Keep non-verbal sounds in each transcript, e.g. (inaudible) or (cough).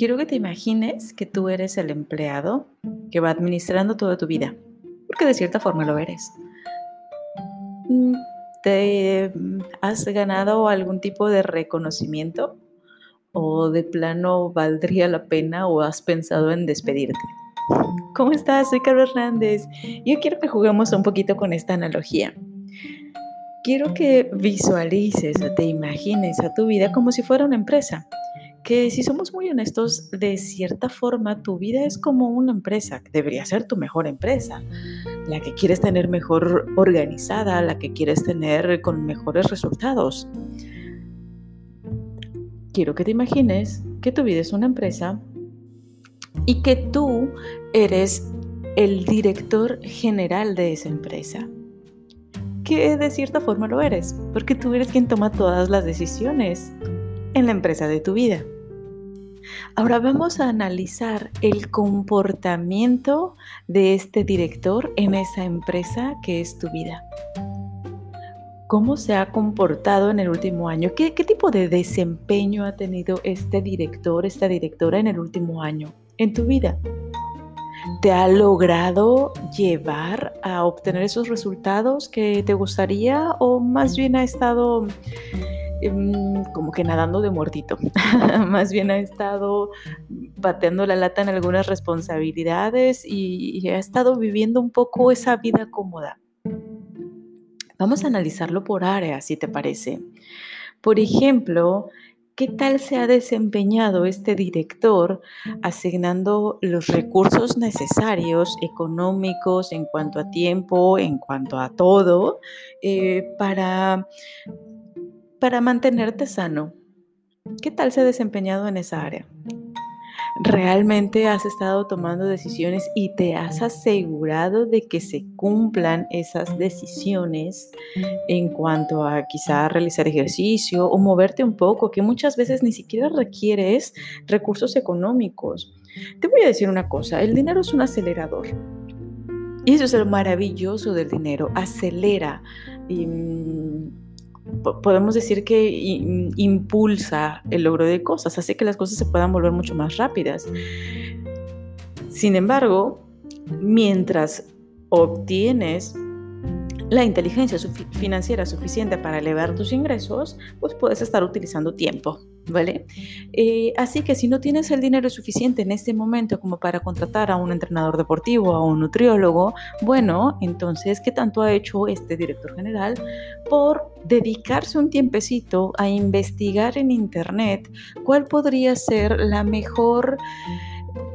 quiero que te imagines que tú eres el empleado que va administrando toda tu vida, porque de cierta forma lo eres. Mm, ¿Te has ganado algún tipo de reconocimiento? ¿O de plano valdría la pena o has pensado en despedirte? ¿Cómo estás? Soy Carlos Hernández. Yo quiero que juguemos un poquito con esta analogía. Quiero que visualices o te imagines a tu vida como si fuera una empresa que si somos muy honestos, de cierta forma tu vida es como una empresa, debería ser tu mejor empresa, la que quieres tener mejor organizada, la que quieres tener con mejores resultados. Quiero que te imagines que tu vida es una empresa y que tú eres el director general de esa empresa. Que de cierta forma lo eres, porque tú eres quien toma todas las decisiones en la empresa de tu vida. Ahora vamos a analizar el comportamiento de este director en esa empresa que es tu vida. ¿Cómo se ha comportado en el último año? ¿Qué, tipo de desempeño ha tenido este director, esta directora en el último año en tu vida? ¿Te ha logrado llevar a obtener esos resultados que te gustaría o más bien ha estado como que nadando de muertito. (laughs) Más bien ha estado bateando la lata en algunas responsabilidades y, ha estado viviendo un poco esa vida cómoda. Vamos a analizarlo por áreas, si te parece. Por ejemplo, ¿qué tal se ha desempeñado este director asignando los recursos necesarios, económicos, en cuanto a tiempo, en cuanto a todo, eh, para para mantenerte sano. ¿Qué tal se ha desempeñado en esa área? ¿Realmente has estado tomando decisiones y te has asegurado de que se cumplan esas decisiones en cuanto a quizá realizar ejercicio o moverte un poco, que muchas veces ni siquiera requieres recursos económicos? Te voy a decir una cosa, el dinero es un acelerador. Y eso es lo maravilloso del dinero, acelera. Y, podemos decir que impulsa el logro de cosas, hace que las cosas se puedan volver mucho más rápidas. Sin embargo, mientras obtienes la inteligencia financiera suficiente para elevar tus ingresos, pues puedes estar utilizando tiempo, ¿vale? Eh, así que si no tienes el dinero suficiente en este momento como para contratar a un entrenador deportivo, a un nutriólogo, bueno, entonces, ¿qué tanto ha hecho este director general por dedicarse un tiempecito a investigar en Internet cuál podría ser la mejor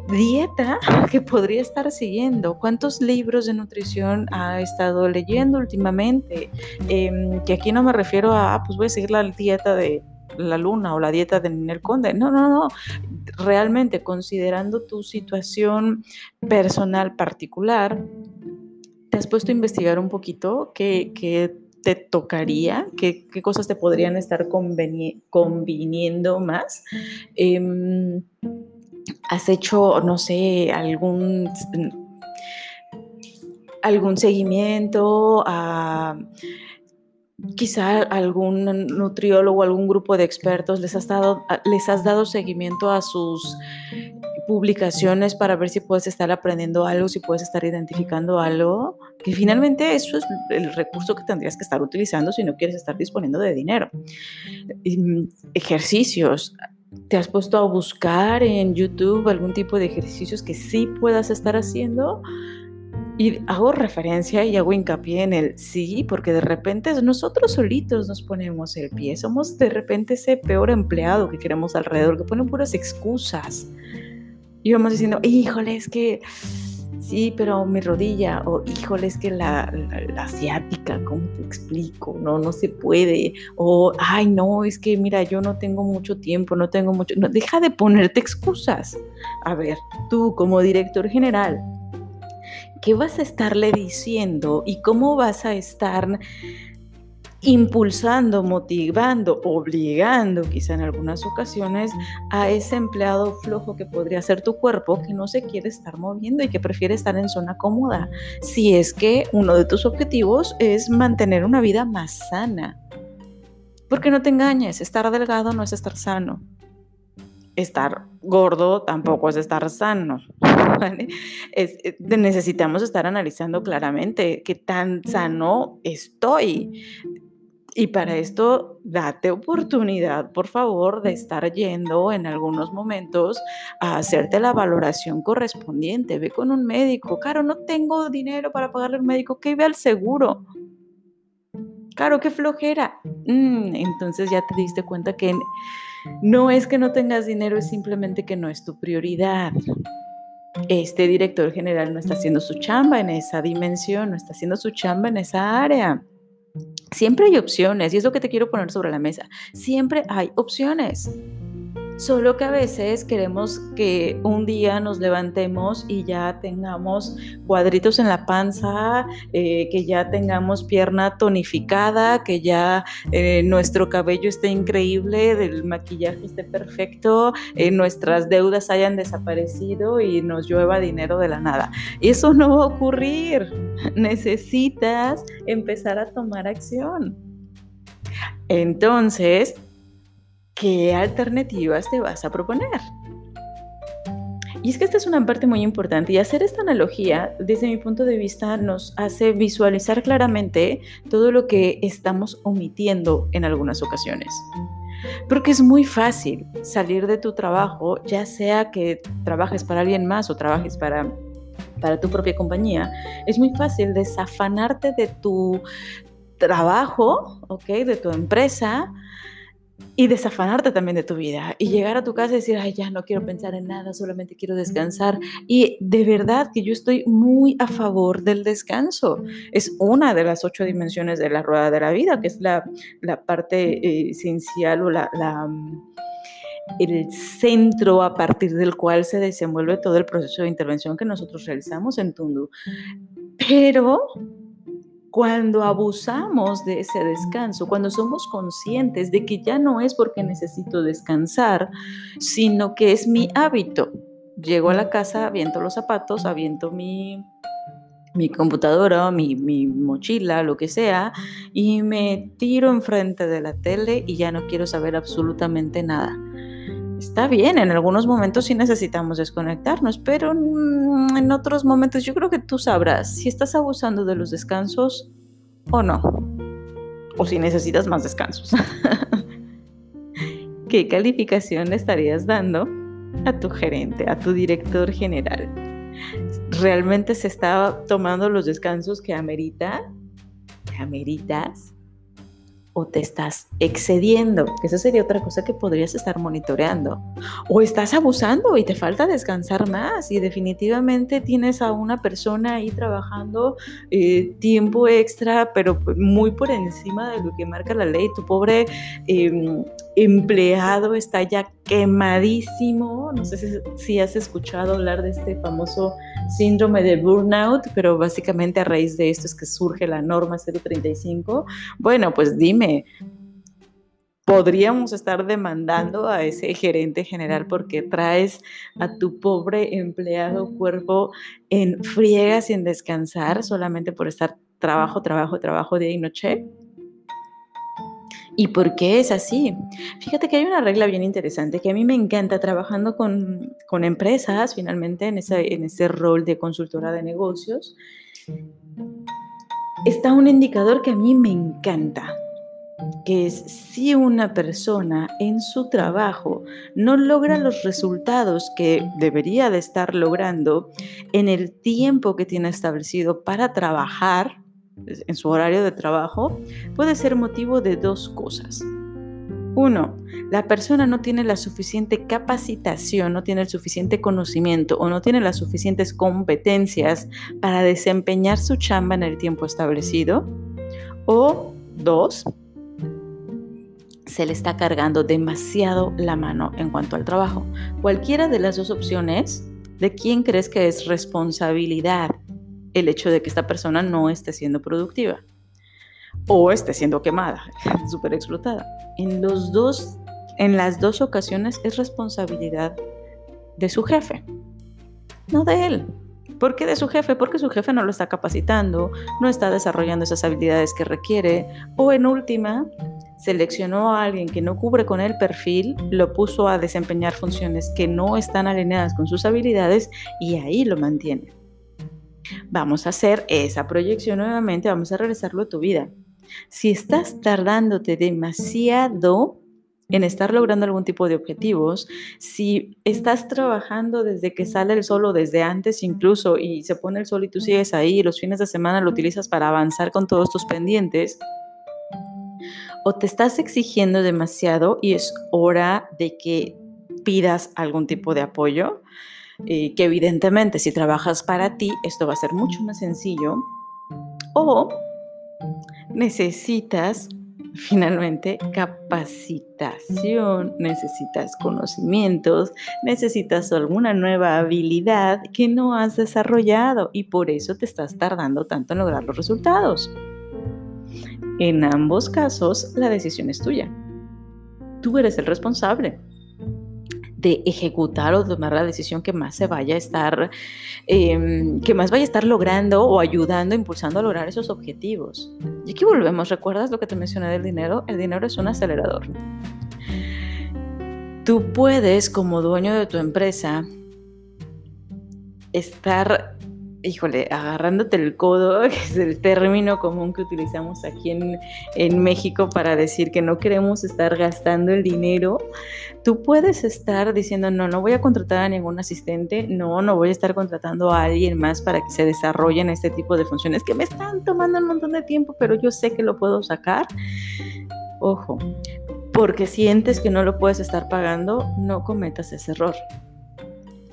dieta (laughs) que podría estar siguiendo? ¿Cuántos libros de nutrición ha estado leyendo últimamente? Em, que aquí no me refiero a, ah, pues voy a seguir la dieta de la luna o la dieta de Ninel Conde. No, no, no. Realmente considerando tu situación personal particular, ¿te has puesto a investigar un poquito qué, te tocaría? ¿Qué, cosas te podrían estar conviniendo más? Em, ¿Has hecho, no sé, algún, algún seguimiento a quizá algún nutriólogo, algún grupo de expertos, les has dado, les has dado seguimiento a sus publicaciones para ver si puedes estar aprendiendo algo, si puedes estar identificando algo, que finalmente eso es el recurso que tendrías que estar utilizando si no quieres estar disponiendo de dinero. Mm, ejercicios, ¿Te has puesto a buscar en YouTube algún tipo de ejercicios que sí puedas estar haciendo? Y hago referencia y hago hincapié en el sí, porque de repente nosotros solitos nos ponemos el pie. Somos de repente ese peor empleado que queremos alrededor, que pone puras excusas. Y vamos diciendo, híjole, es que sí, pero mi rodilla, o híjole, es que la, asiática, ¿cómo te explico? No, no se puede. O, ay, no, es que mira, yo no tengo mucho tiempo, no tengo mucho. No, deja de ponerte excusas. A ver, tú como director general, ¿qué vas a estarle diciendo y cómo vas a estar impulsando, motivando, obligando quizá en algunas ocasiones a ese empleado flojo que podría ser tu cuerpo que no se quiere estar moviendo y que prefiere estar en zona cómoda. Si es que uno de tus objetivos es mantener una vida más sana. Porque no te engañes, estar delgado no es estar sano. estar gordo tampoco es estar sano. (laughs) Eh, necesitamos estar analizando claramente qué tan sano estoy. Y para esto, date oportunidad, por favor, de estar yendo en algunos momentos a hacerte la valoración correspondiente. Ve con un médico. Claro, no tengo dinero para pagarle al médico. Que ve al seguro. Claro, qué flojera. Mm, entonces ya te diste cuenta que no es que no tengas dinero, es simplemente que no es tu prioridad. Este director general no está haciendo su chamba en esa dimensión, no está haciendo su chamba en esa área. Siempre hay opciones y es lo que te quiero poner sobre la mesa. Siempre hay opciones. Solo que a veces queremos que un día nos levantemos y ya tengamos cuadritos en la panza, eh, que ya tengamos pierna tonificada, que ya eh, nuestro cabello esté increíble, el maquillaje esté perfecto, eh, nuestras deudas hayan desaparecido y nos llueva dinero de la nada. Eso no va a ocurrir. Necesitas empezar a tomar acción. Entonces, ¿qué alternativas te vas a proponer? Y es que esta es una parte muy importante y hacer esta analogía, desde mi punto de vista, nos hace visualizar claramente todo lo que estamos omitiendo en algunas ocasiones. Porque es muy fácil salir de tu trabajo, ya sea que trabajes para alguien más o trabajes para, para tu propia compañía, es muy fácil desafanarte de tu trabajo, ¿ok? De tu empresa y desafanarte también de tu vida y llegar a tu casa y decir, ay, ya no quiero pensar en nada, solamente quiero descansar. Y de verdad que yo estoy muy a favor del descanso. Es una de las ocho dimensiones de la rueda de la vida, que es la, parte eh, esencial o la, la, mm, el centro a partir del cual se desenvuelve todo el proceso de intervención que nosotros realizamos en Tundu. Pero cuando abusamos de ese descanso, cuando somos conscientes de que ya no es porque necesito descansar, sino que es mi hábito. Llego a la casa, aviento los zapatos, aviento mi, mi computadora, mi, mi mochila, lo que sea, y me tiro enfrente de la tele y ya no quiero saber absolutamente nada. Está bien, en algunos momentos sí necesitamos desconectarnos, pero en otros momentos yo creo que tú sabrás si estás abusando de los descansos o no. O si necesitas más descansos. (laughs) ¿Qué calificación le estarías dando a tu gerente, a tu director general? ¿Realmente se está tomando los descansos que amerita? ¿Que ameritas? O te estás excediendo, que esa sería otra cosa que podrías estar monitoreando. O estás abusando y te falta descansar más y definitivamente tienes a una persona ahí trabajando eh, tiempo extra, pero muy por encima de lo que marca la ley. Tu pobre em, empleado está ya quemadísimo. No sé si, has escuchado hablar de este famoso síndrome de burnout, pero básicamente a raíz de esto es que surge la norma 035. Bueno, pues dime, podríamos estar demandando a ese gerente general porque traes a tu pobre empleado cuerpo en friega sin descansar solamente por estar trabajo, trabajo, trabajo día y noche. ¿Y por qué es así? Fíjate que hay una regla bien interesante que a mí me encanta trabajando con, empresas, finalmente en ese, en ese rol de consultora de negocios. Está un indicador que a mí me encanta, que es si una persona en su trabajo no logra los resultados que debería de estar logrando en el tiempo que tiene establecido para trabajar, en su horario de trabajo puede ser motivo de dos cosas. Uno, la persona no tiene la suficiente capacitación, no tiene el suficiente conocimiento o no tiene las suficientes competencias para desempeñar su chamba en el tiempo establecido. O dos, se le está cargando demasiado la mano en cuanto al trabajo. Cualquiera de las dos opciones, ¿de quién crees que es responsabilidad el hecho de que esta persona no esté siendo productiva o esté siendo quemada, (laughs) súper explotada. En, los dos, en las dos ocasiones es responsabilidad de su jefe, no de él. ¿Por qué de su jefe? Porque su jefe no lo está capacitando, no está desarrollando esas habilidades que requiere o en última, seleccionó a alguien que no cubre con el perfil, lo puso a desempeñar funciones que no están alineadas con sus habilidades y ahí lo mantiene. Vamos a hacer esa proyección nuevamente, vamos a regresarlo a tu vida. Si estás tardándote demasiado en estar logrando algún tipo de objetivos, si estás trabajando desde que sale el sol o desde antes incluso y se pone el sol y tú sigues ahí los fines de semana lo utilizas para avanzar con todos tus pendientes, o te estás exigiendo demasiado y es hora de que pidas algún tipo de apoyo, eh, que evidentemente si trabajas para ti esto va a ser mucho más sencillo, o necesitas finalmente capacitación, necesitas conocimientos, necesitas alguna nueva habilidad que no has desarrollado y por eso te estás tardando tanto en lograr los resultados. En ambos casos, la decisión es tuya. Tú eres el responsable de ejecutar o tomar la decisión que más se vaya a estar, em, que más vaya a estar logrando o ayudando, impulsando a lograr esos objetivos. Y aquí volvemos, ¿recuerdas lo que te mencioné del dinero? El dinero es un acelerador. Tú puedes, como dueño de tu empresa, estar híjole, agarrándote el codo, (laughs) que es el término común que utilizamos aquí en, México para decir que no queremos estar gastando el dinero, tú puedes estar diciendo, no, no voy a contratar a ningún asistente, no, no voy a estar contratando a alguien más para que se desarrollen este tipo de funciones que me están tomando un montón de tiempo, pero yo sé que lo puedo sacar. Ojo, porque sientes que no lo puedes estar pagando, no cometas ese error.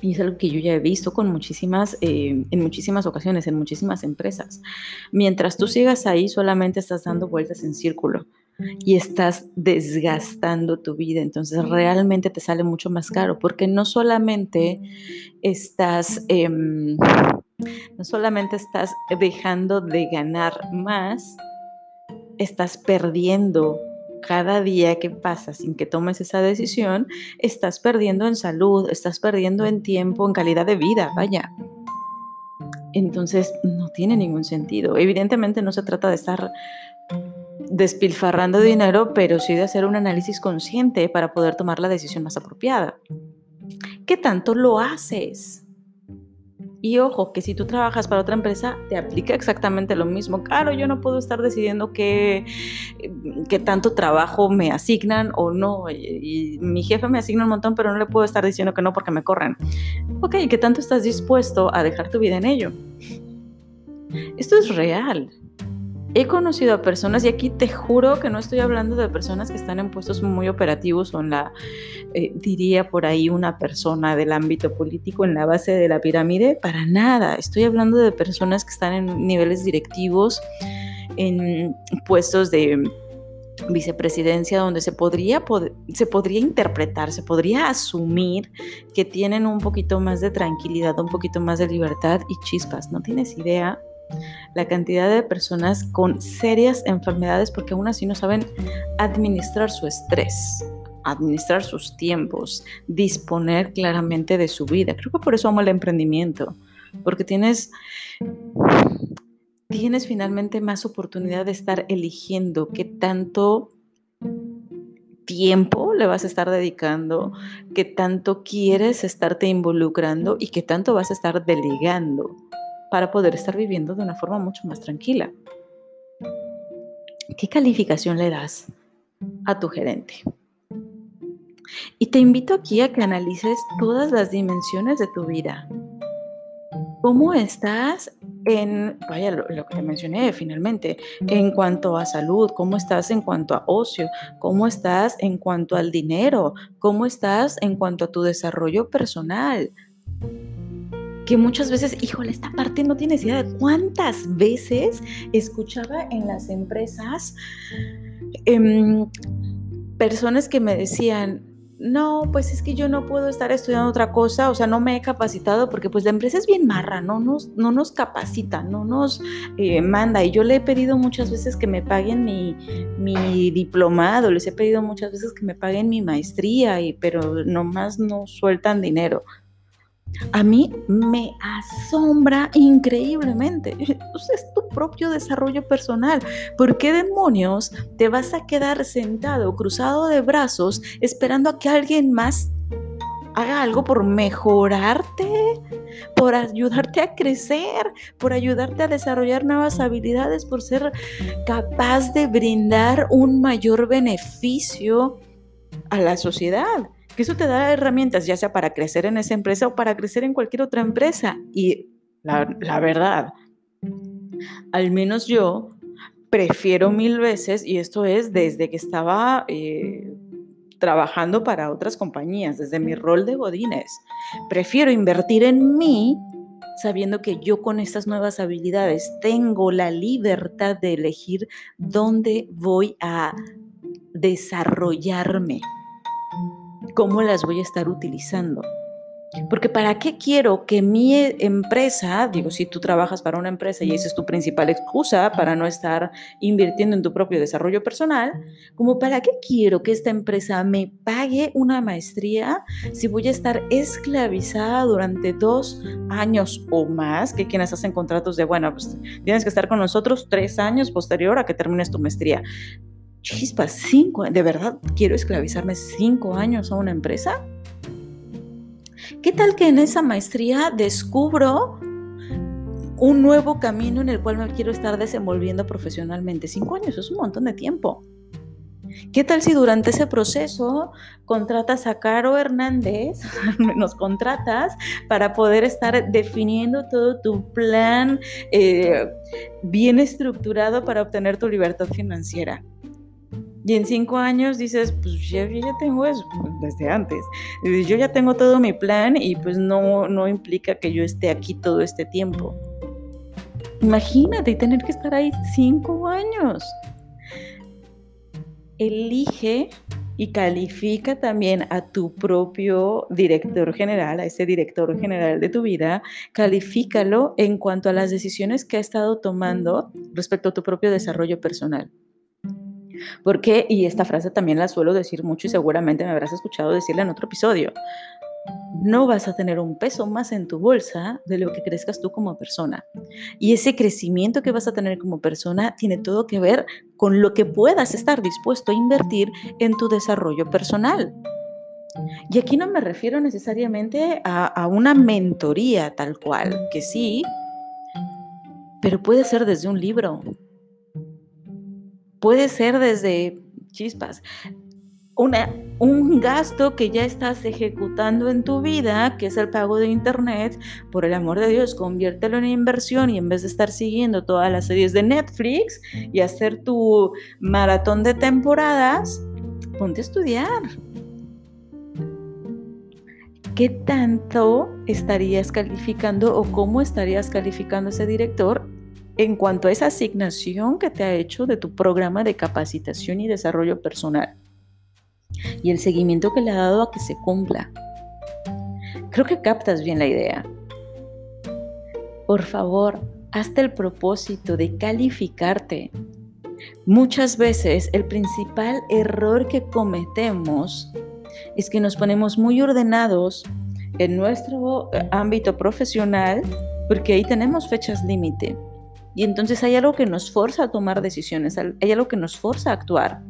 Y es algo que yo ya he visto con muchísimas, eh, en muchísimas ocasiones, en muchísimas empresas. Mientras tú sigas ahí, solamente estás dando vueltas en círculo y estás desgastando tu vida. Entonces realmente te sale mucho más caro porque no solamente estás, em, no solamente estás dejando de ganar más, estás perdiendo cada día que pasa sin que tomes esa decisión, estás perdiendo en salud, estás perdiendo en tiempo, en calidad de vida, vaya. Entonces, no tiene ningún sentido. Evidentemente no se trata de estar despilfarrando dinero, pero sí de hacer un análisis consciente para poder tomar la decisión más apropiada. ¿Qué tanto lo haces? Y ojo, que si tú trabajas para otra empresa, te aplica exactamente lo mismo. Claro, yo no puedo estar decidiendo qué, qué tanto trabajo me asignan o no. Y, mi jefe me asigna un montón, pero no le puedo estar diciendo que no porque me corren. Ok, ¿qué tanto estás dispuesto a dejar tu vida en ello? Esto es real. He conocido a personas, y aquí te juro que no estoy hablando de personas que están en puestos muy operativos o en la, eh, diría por ahí, una persona del ámbito político en la base de la pirámide, para nada. Estoy hablando de personas que están en niveles directivos, en puestos de vicepresidencia donde se podría, se podría interpretar, se podría asumir que tienen un poquito más de tranquilidad, un poquito más de libertad y chispas. No tienes idea la cantidad de personas con serias enfermedades porque aún así no saben administrar su estrés, administrar sus tiempos, disponer claramente de su vida. Creo que por eso amo el emprendimiento, porque tienes tienes finalmente más oportunidad de estar eligiendo qué tanto tiempo le vas a estar dedicando, qué tanto quieres estarte involucrando y qué tanto vas a estar delegando para poder estar viviendo de una forma mucho más tranquila. ¿Qué calificación le das a tu gerente? Y te invito aquí a que analices todas las dimensiones de tu vida. ¿Cómo estás en, vaya, lo, lo, que te mencioné finalmente, en cuanto a salud? ¿Cómo estás en cuanto a ocio? ¿Cómo estás en cuanto al dinero? ¿Cómo estás en cuanto a tu desarrollo personal? Que muchas veces, híjole, esta parte no tienes idea de cuántas veces escuchaba en las empresas em, personas que me decían, no, pues es que yo no puedo estar estudiando otra cosa, o sea, no me he capacitado porque pues la empresa es bien marra, no nos, no nos capacita, no nos eh, manda. Y yo le he pedido muchas veces que me paguen mi, mi, diplomado, les he pedido muchas veces que me paguen mi maestría, y, pero nomás no sueltan dinero. A mí me asombra increíblemente. Es tu propio desarrollo personal. ¿Por qué demonios te vas a quedar sentado, cruzado de brazos, esperando a que alguien más haga algo por mejorarte, por ayudarte a crecer, por ayudarte a desarrollar nuevas habilidades, por ser capaz de brindar un mayor beneficio a la sociedad? que eso te da herramientas, ya sea para crecer en esa empresa o para crecer en cualquier otra empresa. Y la, verdad, al menos yo prefiero mil veces, y esto es desde que estaba eh, trabajando para otras compañías, desde mi rol de Godines, prefiero invertir en mí sabiendo que yo con estas nuevas habilidades tengo la libertad de elegir dónde voy a desarrollarme cómo las voy a estar utilizando. Porque ¿para qué quiero que mi empresa, digo, si tú trabajas para una empresa y esa es tu principal excusa para no estar invirtiendo en tu propio desarrollo personal, como para qué quiero que esta empresa me pague una maestría si voy a estar esclavizada durante dos años o más, que quienes hacen contratos de, bueno, pues tienes que estar con nosotros tres años posterior a que termines tu maestría chispas, cinco, ¿de verdad quiero esclavizarme cinco años a una empresa? ¿Qué tal que en esa maestría descubro un nuevo camino en el cual me quiero estar desenvolviendo profesionalmente? Cinco años es un montón de tiempo. ¿Qué tal si durante ese proceso contratas a Caro Hernández, (laughs) nos contratas para poder estar definiendo todo tu plan eh, bien estructurado para obtener tu libertad financiera? Y en cinco años dices, pues ya, ya tengo eso desde antes. Yo ya tengo todo mi plan y pues no, no implica que yo esté aquí todo este tiempo. Imagínate tener que estar ahí cinco años. Elige y califica también a tu propio director general, a ese director general de tu vida, califícalo en cuanto a las decisiones que ha estado tomando respecto a tu propio desarrollo personal. Porque, y esta frase también la suelo decir mucho y seguramente me habrás escuchado decirla en otro episodio, no vas a tener un peso más en tu bolsa de lo que crezcas tú como persona. Y ese crecimiento que vas a tener como persona tiene todo que ver con lo que puedas estar dispuesto a invertir en tu desarrollo personal. Y aquí no me refiero necesariamente a, a una mentoría tal cual, que sí, pero puede ser desde un libro, Puede ser desde chispas. Un gasto que ya estás ejecutando en tu vida, que es el pago de internet, por el amor de Dios, conviértelo en inversión y en vez de estar siguiendo todas las series de Netflix y hacer tu maratón de temporadas, ponte a estudiar. ¿Qué tanto estarías calificando o cómo estarías calificando ese director en cuanto a esa asignación que te ha hecho de tu programa de capacitación y desarrollo personal y el seguimiento que le ha dado a que se cumpla. Creo que captas bien la idea. Por favor, hazte el propósito de calificarte. Muchas veces el principal error que cometemos es que nos ponemos muy ordenados en nuestro eh, ámbito profesional porque ahí tenemos fechas límite y entonces hay algo que nos forza a tomar decisiones, hay algo que nos forza a actuar.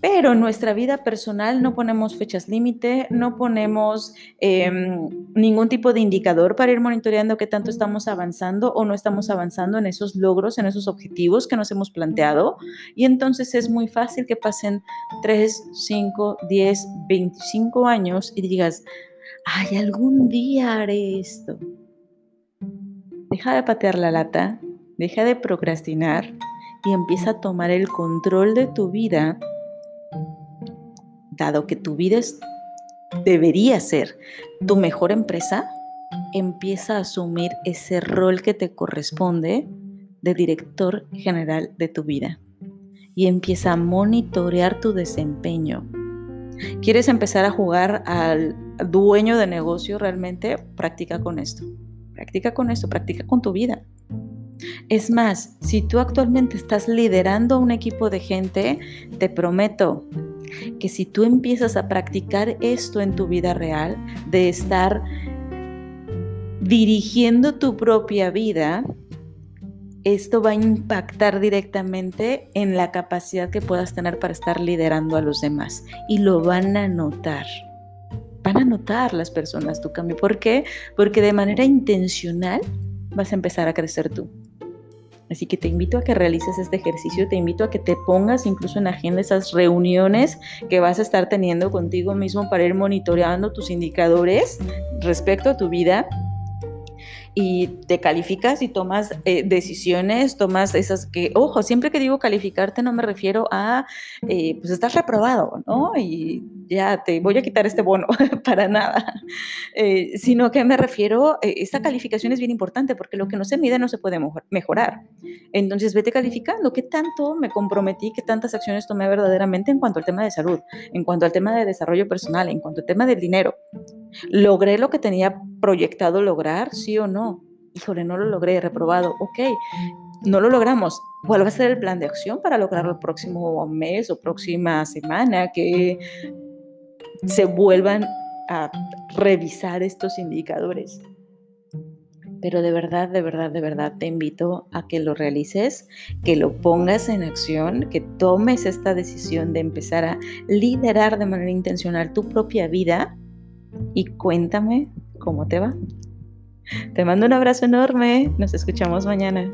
Pero en nuestra vida personal no ponemos fechas límite, no ponemos em, ningún tipo de indicador para ir monitoreando qué tanto estamos avanzando o no estamos avanzando en esos logros, en esos objetivos que nos hemos planteado. Y entonces es muy fácil que pasen 3, 5, 10, 25 años y digas, ay, algún día haré esto Deja de patear la lata, deja de procrastinar y empieza a tomar el control de tu vida, dado que tu vida debería ser tu mejor empresa, empieza a asumir ese rol que te corresponde de director general de tu vida y empieza a monitorear tu desempeño. ¿Quieres empezar a jugar al dueño de negocio realmente? Practica con esto. Practica con eso, practica con tu vida. Es más, si tú actualmente estás liderando un equipo de gente, te prometo que si tú empiezas a practicar esto en tu vida real, de estar dirigiendo tu propia vida, esto va a impactar directamente en la capacidad que puedas tener para estar liderando a los demás y lo van a notar. Van a notar las personas tu cambio. ¿Por qué? Porque de manera intencional vas a empezar a crecer tú. Así que te invito a que realices este ejercicio, te invito a que te pongas incluso en agenda esas reuniones que vas a estar teniendo contigo mismo para ir monitoreando tus indicadores respecto a tu vida y te calificas y tomas eh, decisiones, tomas esas que, ojo, siempre que digo calificarte no me refiero a, eh, pues estás reprobado, ¿no? Y ya te voy a quitar este bono, (laughs) para nada, eh, sino que me refiero, esta calificación es bien importante porque lo que no se mide no se puede mejorar. Entonces, vete calificando qué tanto me comprometí, qué tantas acciones tomé verdaderamente en cuanto al tema de salud, en cuanto al tema de desarrollo personal, en cuanto al tema del dinero. ¿Logré lo que tenía proyectado lograr? ¿Sí o no? Híjole, no lo logré, reprobado. Ok, no lo logramos. ¿Cuál va a ser el plan de acción para lograrlo el próximo mes o próxima semana? Que se vuelvan a revisar estos indicadores. Pero de verdad, de verdad, de verdad te invito a que lo realices, que lo pongas en acción, que tomes esta decisión de empezar a liderar de manera intencional tu propia vida y cuéntame cómo te va. Te mando un abrazo enorme. Nos escuchamos mañana.